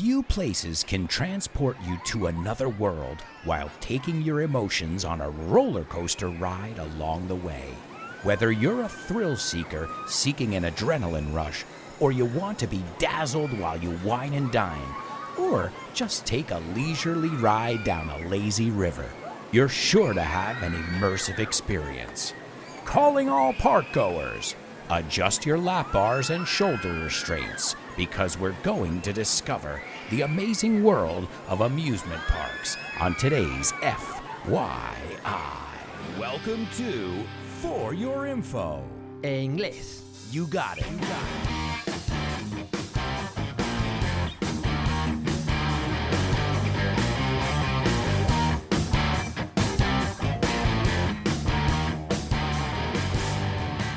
Few places can transport you to another world while taking your emotions on a roller coaster ride along the way. Whether you're a thrill seeker seeking an adrenaline rush, or you want to be dazzled while you wine and dine, or just take a leisurely ride down a lazy river, you're sure to have an immersive experience. Calling all park goers, adjust your lap bars and shoulder restraints because we're going to discover the amazing world of amusement parks on today's FYI. Welcome to For Your Info. En inglés. You got it. You got it.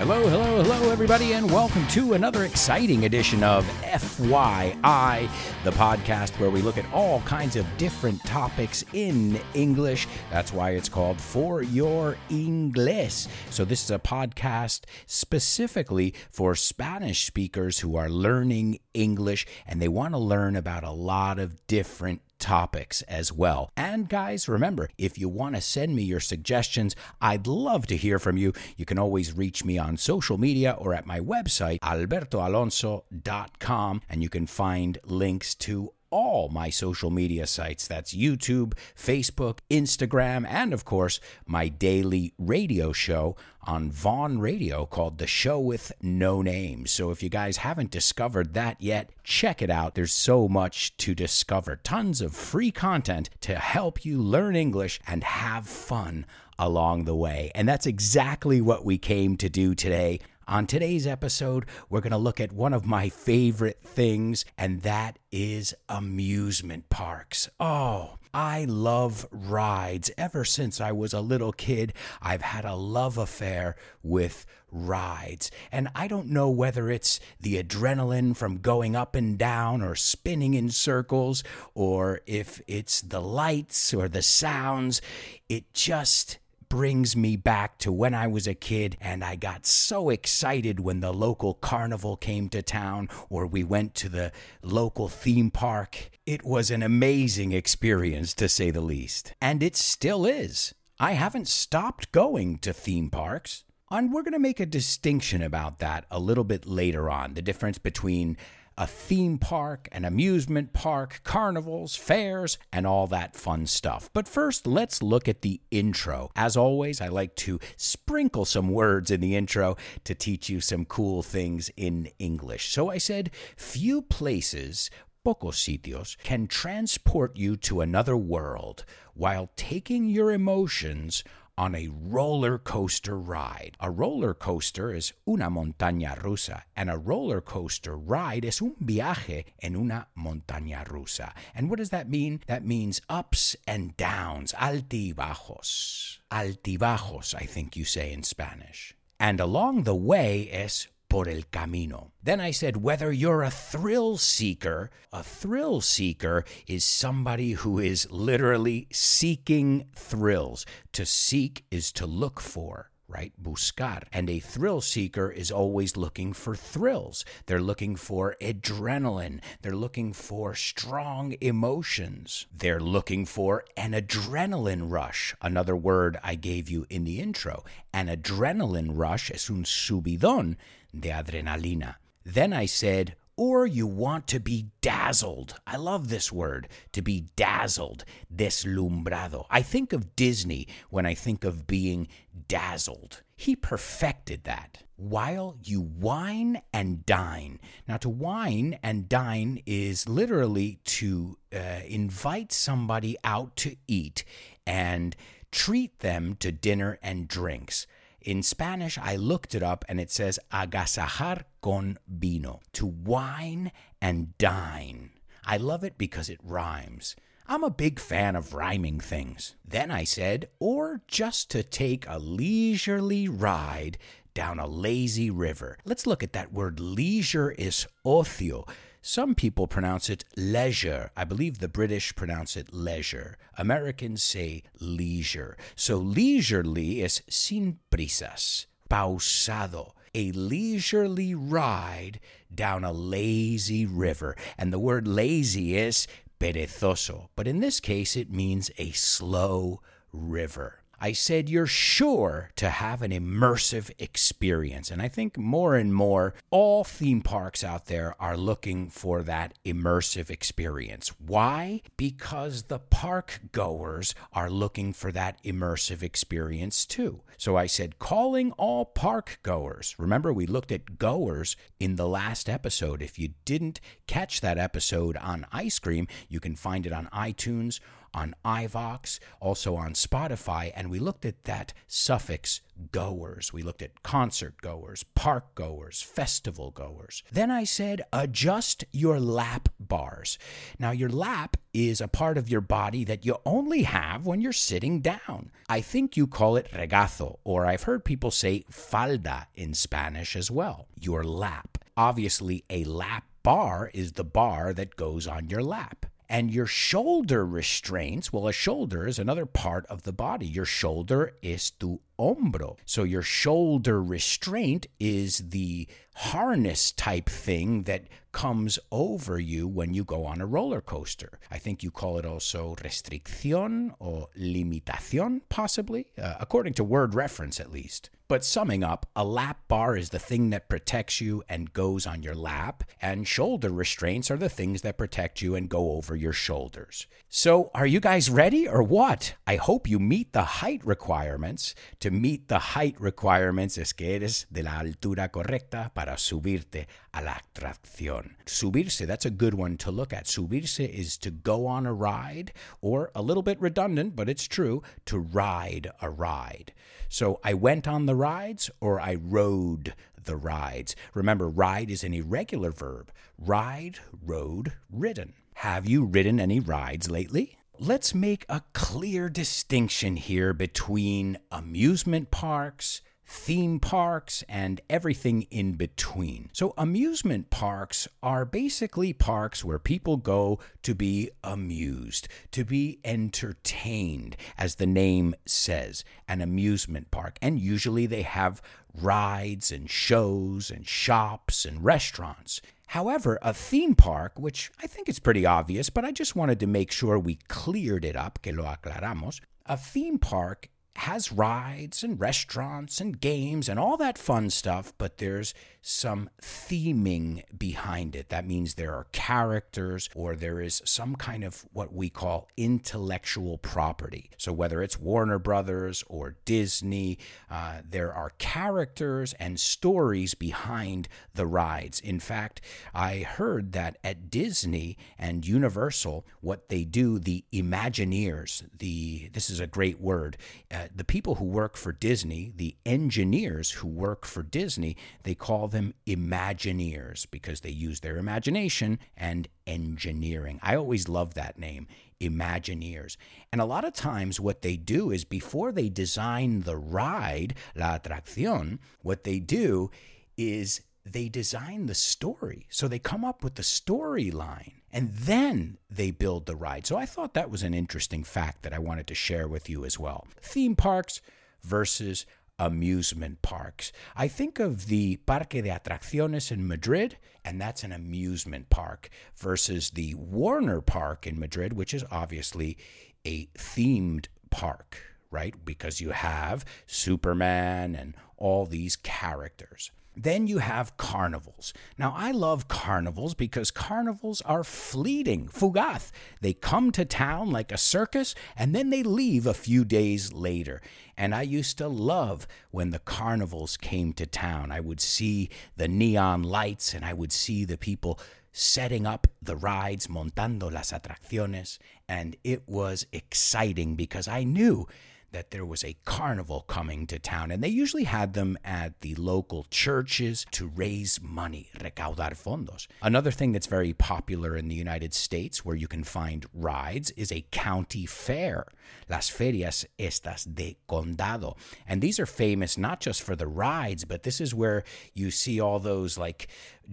Hello, hello, hello, everybody, and welcome to another exciting edition of FYI, the podcast where we look at all kinds of different topics in English. That's why it's called For Your English. So, this is a podcast specifically for Spanish speakers who are learning English and they want to learn about a lot of different topics as well. And guys, remember, if you want to send me your suggestions, I'd love to hear from you. You can always reach me on social media or at my website, albertoalonso.com, and you can find links to all my social media sites. That's YouTube, Facebook, Instagram, and of course, my daily radio show on Vaughan Radio called The Show with No Name. So if you guys haven't discovered that yet, check it out. There's so much to discover, tons of free content to help you learn English and have fun along the way. And that's exactly what we came to do today. On today's episode, we're going to look at one of my favorite things, and that is amusement parks. Oh, I love rides. Ever since I was a little kid, I've had a love affair with rides. And I don't know whether it's the adrenaline from going up and down or spinning in circles, or if it's the lights or the sounds. It just brings me back to when I was a kid and I got so excited when the local carnival came to town or we went to the local theme park. It was an amazing experience to say the least. And it still is. I haven't stopped going to theme parks. And we're going to make a distinction about that a little bit later on the difference between a theme park, an amusement park, carnivals, fairs, and all that fun stuff. But first, let's look at the intro. As always, I like to sprinkle some words in the intro to teach you some cool things in English. So I said, few places pocos sitios can transport you to another world while taking your emotions on a roller coaster ride. A roller coaster is una montaña rusa, and a roller coaster ride es un viaje en una montaña rusa. And what does that mean? That means ups and downs, altibajos. Altibajos, I think you say in Spanish. And along the way es por el camino. Then I said, whether you're a thrill seeker, a thrill seeker is somebody who is literally seeking thrills. To seek is to look for. Right? Buscar. And a thrill seeker is always looking for thrills. They're looking for adrenaline. They're looking for strong emotions. They're looking for an adrenaline rush. Another word I gave you in the intro. An adrenaline rush es un subidón de adrenalina. Then I said, or you want to be dazzled. I love this word, to be dazzled, deslumbrado. I think of Disney when I think of being dazzled. He perfected that. While you wine and dine. Now, to wine and dine is literally to uh, invite somebody out to eat and treat them to dinner and drinks. In Spanish, I looked it up and it says agasajar con vino, to wine and dine. I love it because it rhymes. I'm a big fan of rhyming things. Then I said, or just to take a leisurely ride down a lazy river. Let's look at that word. Leisure is ocio. Some people pronounce it leisure. I believe the British pronounce it leisure. Americans say leisure. So leisurely is sin prisas, pausado. a leisurely ride down a lazy river. And the word lazy is perezoso, but in this case it means a slow river. I said you're sure to have an immersive experience. And I think more and more, all theme parks out there are looking for that immersive experience. Why? Because the park goers are looking for that immersive experience too. So I said, calling all park goers. Remember, we looked at goers in the last episode. If you didn't catch that episode on ice cream, you can find it on iTunes on iVoox, also on Spotify, and we looked at that suffix goers. We looked at concert goers, park goers, festival goers. Then I said, adjust your lap bars. Now, your lap is a part of your body that you only have when you're sitting down. I think you call it regazo, or I've heard people say falda in Spanish as well, your lap. Obviously, a lap bar is the bar that goes on your lap. And your shoulder restraints, well, a shoulder is another part of the body. Your shoulder is tu hombro. So your shoulder restraint is the harness type thing that comes over you when you go on a roller coaster. I think you call it also restricción or limitación, possibly, uh, according to word reference at least. But summing up, a lap bar is the thing that protects you and goes on your lap, and shoulder restraints are the things that protect you and go over your shoulders. So, are you guys ready or what? I hope you meet the height requirements. To meet the height requirements es que eres de la altura correcta para subirte a la atracción. Subirse, that's a good one to look at. Subirse is to go on a ride, or a little bit redundant, but it's true, to ride a ride. So I went on the rides or I rode the rides. Remember, ride is an irregular verb. Ride, rode, ridden. Have you ridden any rides lately? Let's make a clear distinction here between amusement parks, theme parks, and everything in between. So, amusement parks are basically parks where people go to be amused, to be entertained, as the name says, an amusement park. And usually they have rides and shows and shops and restaurants. However, a theme park, which I think is pretty obvious, but I just wanted to make sure we cleared it up, que lo aclaramos. A theme park has rides and restaurants and games and all that fun stuff, but there's some theming behind it. That means there are characters or there is some kind of what we call intellectual property. So, whether it's Warner Brothers or Disney, uh, there are characters and stories behind the rides. In fact, I heard that at Disney and Universal, what they do, the Imagineers, the this is a great word, uh, the people who work for Disney, the engineers who work for Disney, they call them Imagineers because they use their imagination and engineering. I always love that name, Imagineers. And a lot of times, what they do is before they design the ride, La Atracción, what they do is they design the story. So they come up with the storyline and then they build the ride. So I thought that was an interesting fact that I wanted to share with you as well. Theme parks versus amusement parks. I think of the Parque de Atracciones in Madrid, and that's an amusement park, versus the Warner Park in Madrid, which is obviously a themed park, right? Because you have Superman and all these characters. Then you have carnivals. Now, I love carnivals because carnivals are fleeting, fugaz. They come to town like a circus and then they leave a few days later. And I used to love when the carnivals came to town. I would see the neon lights and I would see the people setting up the rides, montando las atracciones. And it was exciting because I knew that there was a carnival coming to town, and they usually had them at the local churches to raise money, recaudar fondos. Another thing that's very popular in the United States where you can find rides is a county fair, las ferias estas de condado. And these are famous not just for the rides, but this is where you see all those like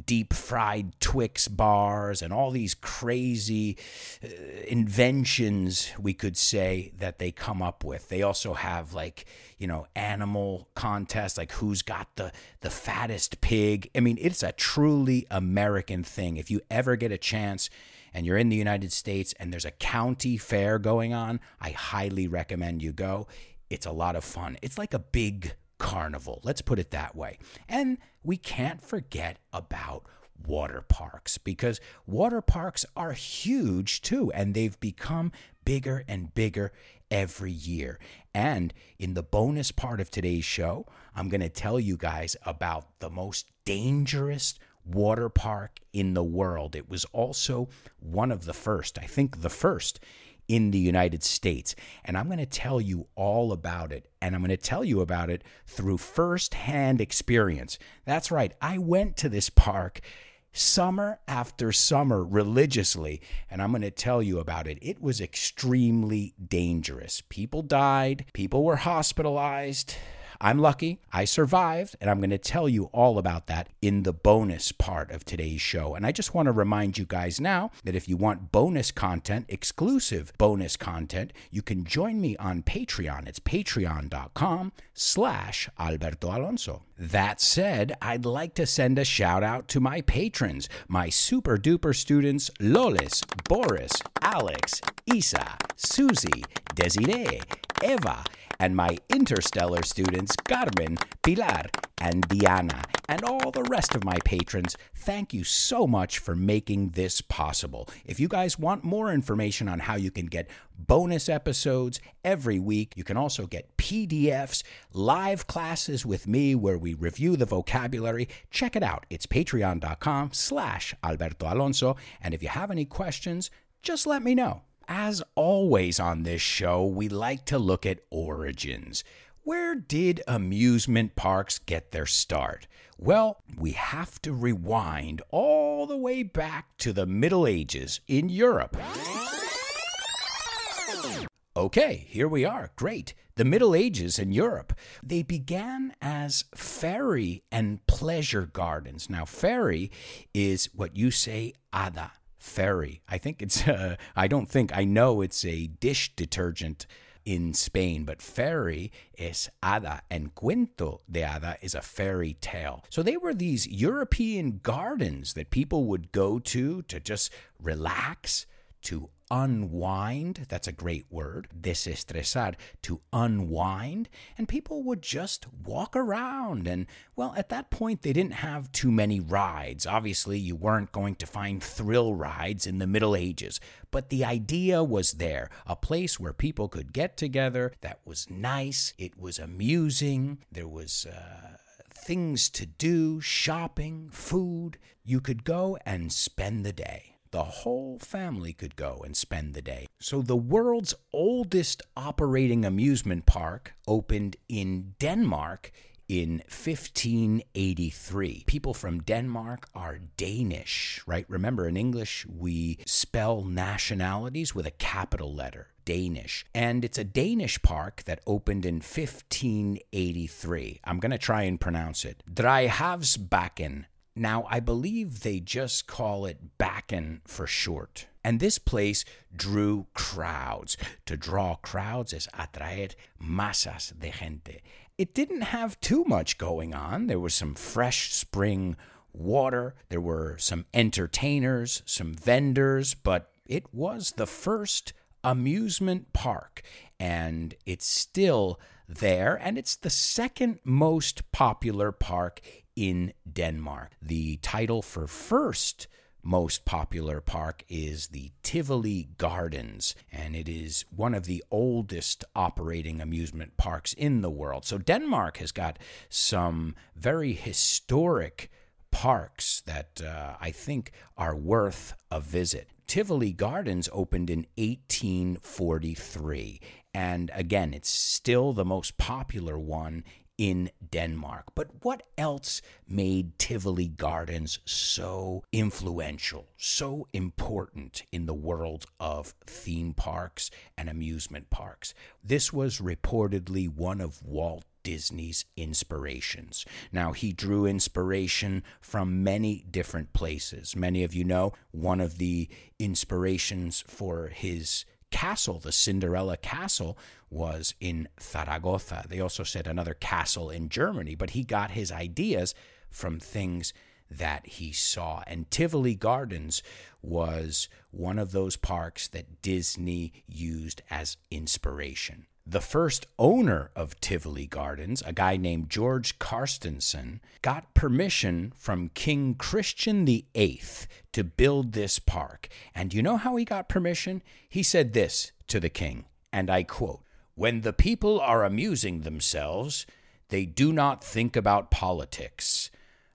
deep fried Twix bars and all these crazy uh, inventions, we could say, that they come up with. They also have like, you know, animal contests, like who's got the the fattest pig. I mean, it's a truly American thing. If you ever get a chance and you're in the United States and there's a county fair going on, I highly recommend you go. It's a lot of fun. It's like a big carnival, let's put it that way. And we can't forget about water parks because water parks are huge too, and they've become bigger and bigger every year. And in the bonus part of today's show, I'm going to tell you guys about the most dangerous water park in the world. It was also one of the first, I think the first in the United States. And I'm going to tell you all about it. And I'm going to tell you about it through firsthand experience. That's right. I went to this park summer after summer religiously, and I'm going to tell you about it. It was extremely dangerous. People died, people were hospitalized. I'm lucky. I survived, and I'm going to tell you all about that in the bonus part of today's show. And I just want to remind you guys now that if you want bonus content, exclusive bonus content, you can join me on Patreon. It's patreon.com slash Alberto Alonso. That said, I'd like to send a shout out to my patrons, my super duper students Lolis, Boris, Alex, Isa, Susie, Desiree, Eva, and my interstellar students Carmen, Pilar, and Diana, and all the rest of my patrons, thank you so much for making this possible. If you guys want more information on how you can get bonus episodes every week, you can also get PDFs, live classes with me where we review the vocabulary. Check it out. It's patreon.com slash Alberto Alonso. And if you have any questions, just let me know. As always on this show, we like to look at origins. Where did amusement parks get their start? Well, we have to rewind all the way back to the Middle Ages in Europe. Okay, here we are. Great. The Middle Ages in Europe. They began as fairy and pleasure gardens. Now, fairy is what you say, ada Fairy. I think it's, uh, I don't think, I know it's a dish detergent in Spain, but fairy is hada, and cuento de hada is a fairy tale. So they were these European gardens that people would go to to just relax, to unwind. That's a great word. Desestresar, to unwind. And people would just walk around. And, well, at that point, they didn't have too many rides. Obviously, you weren't going to find thrill rides in the Middle Ages. But the idea was there a place where people could get together that was nice, it was amusing, there was. Uh, things to do, shopping, food. You could go and spend the day the whole family could go and spend the day. So, the world's oldest operating amusement park opened in Denmark in 1583. People from Denmark are Danish, right? Remember, in English, we spell nationalities with a capital letter. Danish. And it's a Danish park that opened in 1583. I'm going to try and pronounce it. Dyrehavsbakken now, I believe they just call it Bakken for short. And this place drew crowds. To draw crowds is atraer masas de gente. It didn't have too much going on. There was some fresh spring water, there were some entertainers, some vendors, but it was the first amusement park. And it's still there, and it's the second most popular park in Denmark. The title for first most popular park is the Tivoli Gardens, and it is one of the oldest operating amusement parks in the world. So, Denmark has got some very historic parks that uh, I think are worth a visit. Tivoli Gardens opened in 1843. And again, it's still the most popular one in Denmark. But what else made Tivoli Gardens so influential, so important in the world of theme parks and amusement parks? This was reportedly one of Walt Disney's inspirations. Now, he drew inspiration from many different places. Many of you know one of the inspirations for his castle, the Cinderella castle, was in Zaragoza. They also said another castle in Germany, but he got his ideas from things that he saw. And Tivoli Gardens was one of those parks that Disney used as inspiration. The first owner of Tivoli Gardens, a guy named George Carstensen, got permission from King Christian VIII to build this park. And you know how he got permission? He said this to the king, and I quote When the people are amusing themselves, they do not think about politics.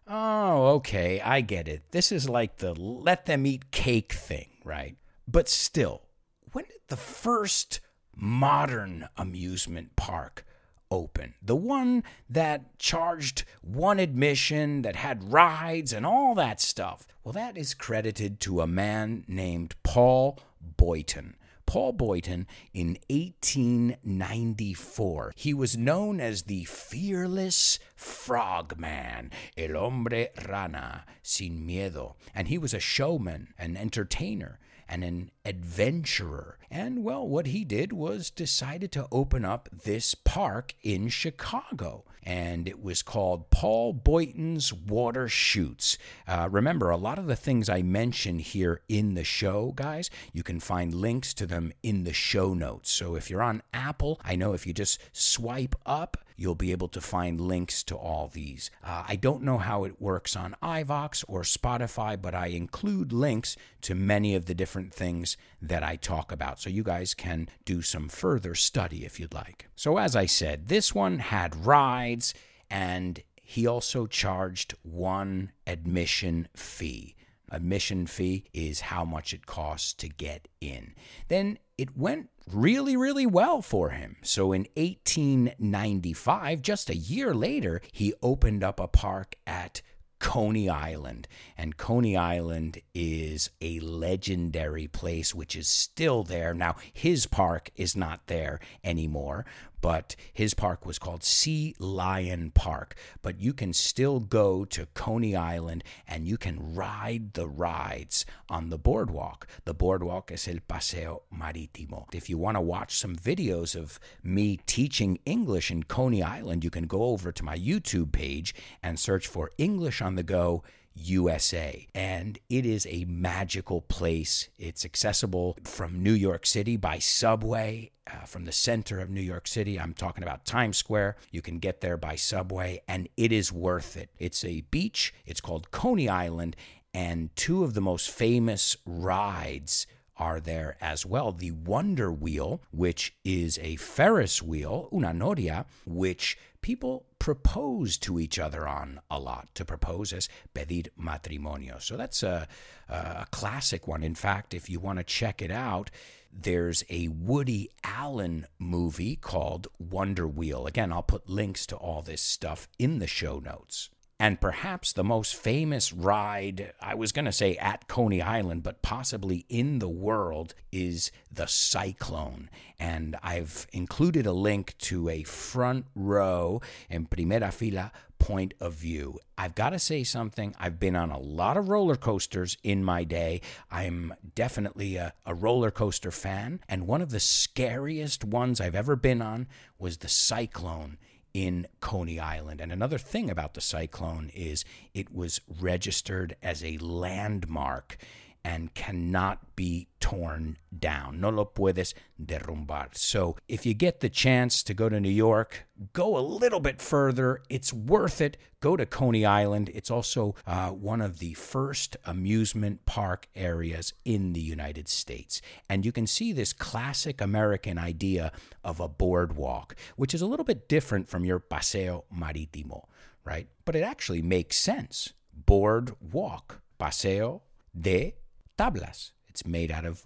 Oh, okay, I get it. This is like the let them eat cake thing, right? But still, when did the first modern amusement park open? The one that charged one admission, that had rides and all that stuff. Well, that is credited to a man named Paul Boyton. Paul Boyton in 1894. He was known as the fearless frogman, el hombre rana, sin miedo. And he was a showman, an entertainer, and an adventurer. And well, what he did was decided to open up this park in Chicago and it was called Paul Boyton's Water Chutes. Uh, remember, a lot of the things I mentioned here in the show, guys, you can find links to them in the show notes. So if you're on Apple, I know if you just swipe up, you'll be able to find links to all these. Uh, I don't know how it works on iVoox or Spotify, but I include links to many of the different things that I talk about. So you guys can do some further study if you'd like. So, as I said, this one had rides and he also charged one admission fee. Admission fee is how much it costs to get in. Then it went really, really well for him. So in 1895, just a year later, he opened up a park at Coney Island. And Coney Island is a legendary place which is still there. Now, his park is not there anymore, but his park was called Sea Lion Park. But you can still go to Coney Island and you can ride the rides on the boardwalk. The boardwalk is El Paseo Marítimo. If you want to watch some videos of me teaching English in Coney Island, you can go over to my YouTube page and search for English on the Go USA. And it is a magical place. It's accessible from New York City by subway. Uh, from the center of New York City. I'm talking about Times Square. You can get there by subway, and it is worth it. It's a beach, it's called Coney Island, and two of the most famous rides are there as well. The Wonder Wheel, which is a Ferris wheel, una noria, which people propose to each other on a lot. To propose as pedir matrimonio. So that's a, a classic one. In fact, if you want to check it out, there's a Woody Allen movie called Wonder Wheel. Again, I'll put links to all this stuff in the show notes. And perhaps the most famous ride, I was going to say at Coney Island, but possibly in the world, is the Cyclone. And I've included a link to a front row and primera fila point of view. I've got to say something. I've been on a lot of roller coasters in my day. I'm definitely a, a, roller coaster fan. And one of the scariest ones I've ever been on was the Cyclone in Coney Island. And another thing about the cyclone is it was registered as a landmark and cannot be torn down. No lo puedes derrumbar. So if you get the chance to go to New York, go a little bit further. It's worth it. Go to Coney Island. It's also uh, one of the first amusement park areas in the United States. And you can see this classic American idea of a boardwalk, which is a little bit different from your paseo marítimo, right? But it actually makes sense. Boardwalk, paseo de tablas. It's made out of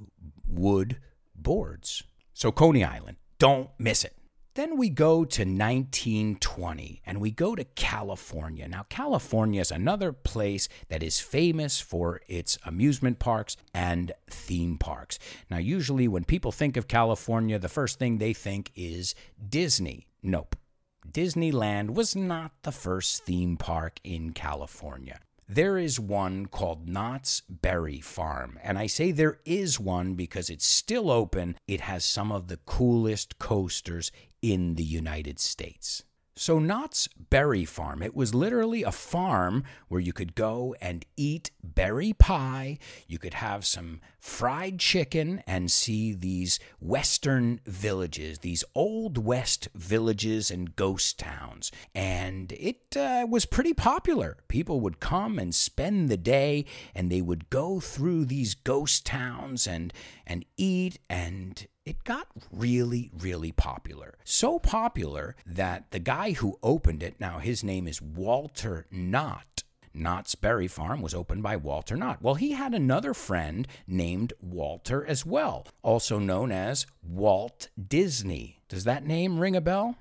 wood boards. So, Coney Island, don't miss it. Then we go to 1920 and we go to California. Now, California is another place that is famous for its amusement parks and theme parks. Now, usually when people think of California, the first thing they think is Disney. Nope. Disneyland was not the first theme park in California. There is one called Knott's Berry Farm. And I say there is one because it's still open. It has some of the coolest coasters in the United States. So, Knott's Berry Farm, it was literally a farm where you could go and eat berry pie. You could have some fried chicken and see these western villages, these old west villages and ghost towns. And it uh, was pretty popular. People would come and spend the day and they would go through these ghost towns and, and eat and it got really, really popular. So popular that the guy who opened it, now his name is Walter Knott. Knott's Berry Farm was opened by Walter Knott. Well, he had another friend named Walter as well, also known as Walt Disney. Does that name ring a bell?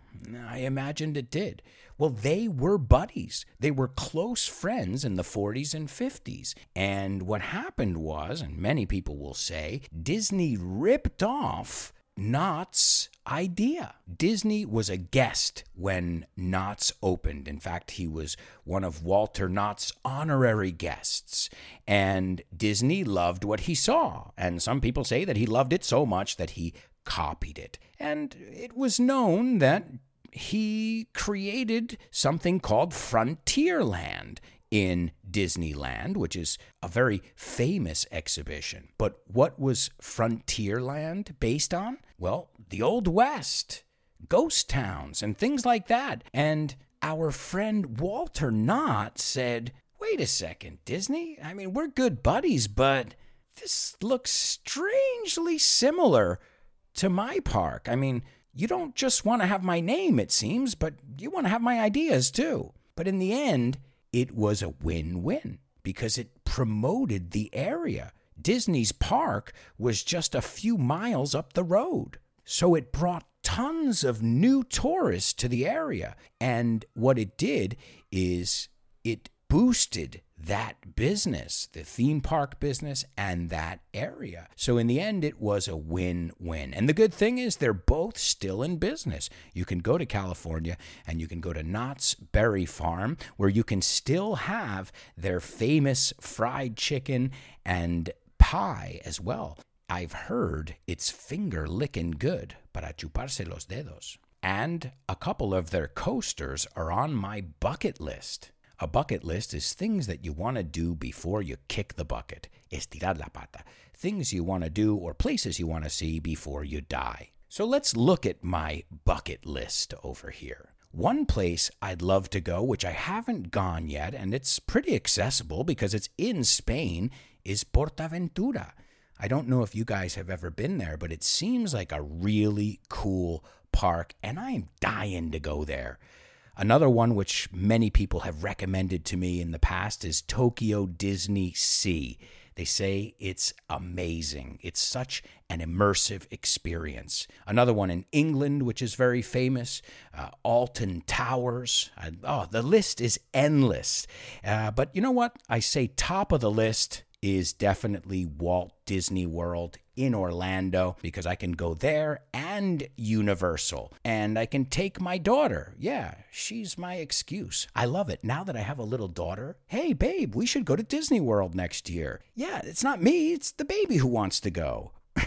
I imagined it did. Well, they were buddies. They were close friends in the 40s and 50s. And what happened was, and many people will say, Disney ripped off Knott's idea. Disney was a guest when Knott's opened. In fact, he was one of Walter Knott's honorary guests. And Disney loved what he saw. And some people say that he loved it so much that he copied it. And it was known that he created something called Frontierland in Disneyland, which is a very famous exhibition. But what was Frontierland based on? Well, the Old West, ghost towns, and things like that. And our friend Walter Knott said, Wait a second, Disney? I mean, we're good buddies, but this looks strangely similar to my park. I mean, you don't just want to have my name, it seems, but you want to have my ideas too. But in the end, it was a win win because it promoted the area. Disney's park was just a few miles up the road. So it brought tons of new tourists to the area. And what it did is it boosted that business, the theme park business, and that area. So, in the end, it was a win win. And the good thing is, they're both still in business. You can go to California and you can go to Knott's Berry Farm, where you can still have their famous fried chicken and pie as well. I've heard it's finger licking good para chuparse los dedos. And a couple of their coasters are on my bucket list. A bucket list is things that you want to do before you kick the bucket. Estirar la pata. Things you want to do or places you want to see before you die. So let's look at my bucket list over here. One place I'd love to go, which I haven't gone yet, and it's pretty accessible because it's in Spain, is Portaventura. I don't know if you guys have ever been there, but it seems like a really cool park, and I'm dying to go there. Another one which many people have recommended to me in the past is Tokyo Disney Sea. They say it's amazing. It's such an immersive experience. Another one in England, which is very famous, uh, Alton Towers. Oh, the list is endless. Uh, but you know what? I say top of the list is definitely Walt Disney World in Orlando because I can go there and Universal and I can take my daughter. Yeah, she's my excuse. I love it. Now that I have a little daughter, hey, babe, we should go to Disney World next year. Yeah, it's not me, it's the baby who wants to go.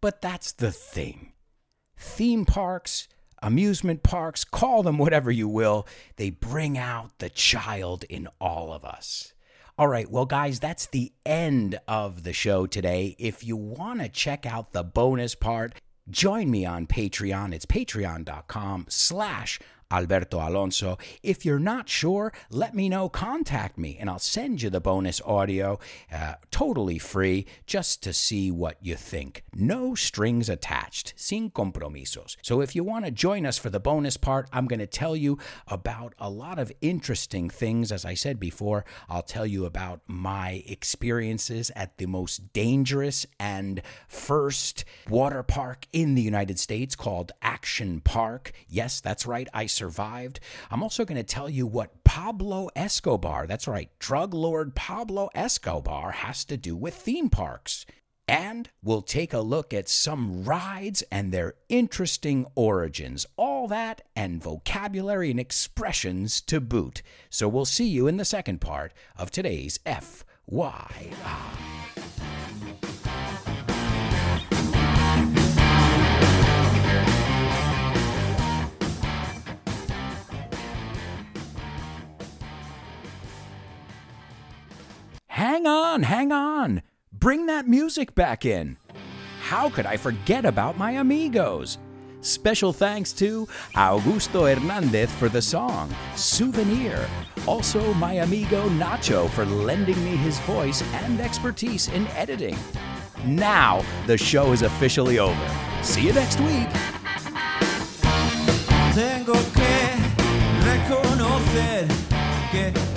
but that's the thing. Theme parks, amusement parks, call them whatever you will, they bring out the child in all of us. All right, well, guys, that's the end of the show today. If you want to check out the bonus part, join me on Patreon. It's patreon.com slash Alberto Alonso. If you're not sure, let me know. Contact me and I'll send you the bonus audio uh, totally free just to see what you think. No strings attached, sin compromisos. So if you want to join us for the bonus part, I'm going to tell you about a lot of interesting things. As I said before, I'll tell you about my experiences at the most dangerous and first water park in the United States called Action Park. Yes, that's right. I survived. I'm also going to tell you what Pablo Escobar, that's right, drug lord Pablo Escobar, has to do with theme parks. And we'll take a look at some rides and their interesting origins. All that and vocabulary and expressions to boot. So we'll see you in the second part of today's FYI. Hang on, hang on. Bring that music back in. How could I forget about my amigos? Special thanks to Augusto Hernandez for the song, Souvenir. Also, my amigo Nacho for lending me his voice and expertise in editing. Now, the show is officially over. See you next week. Tengo que reconocer que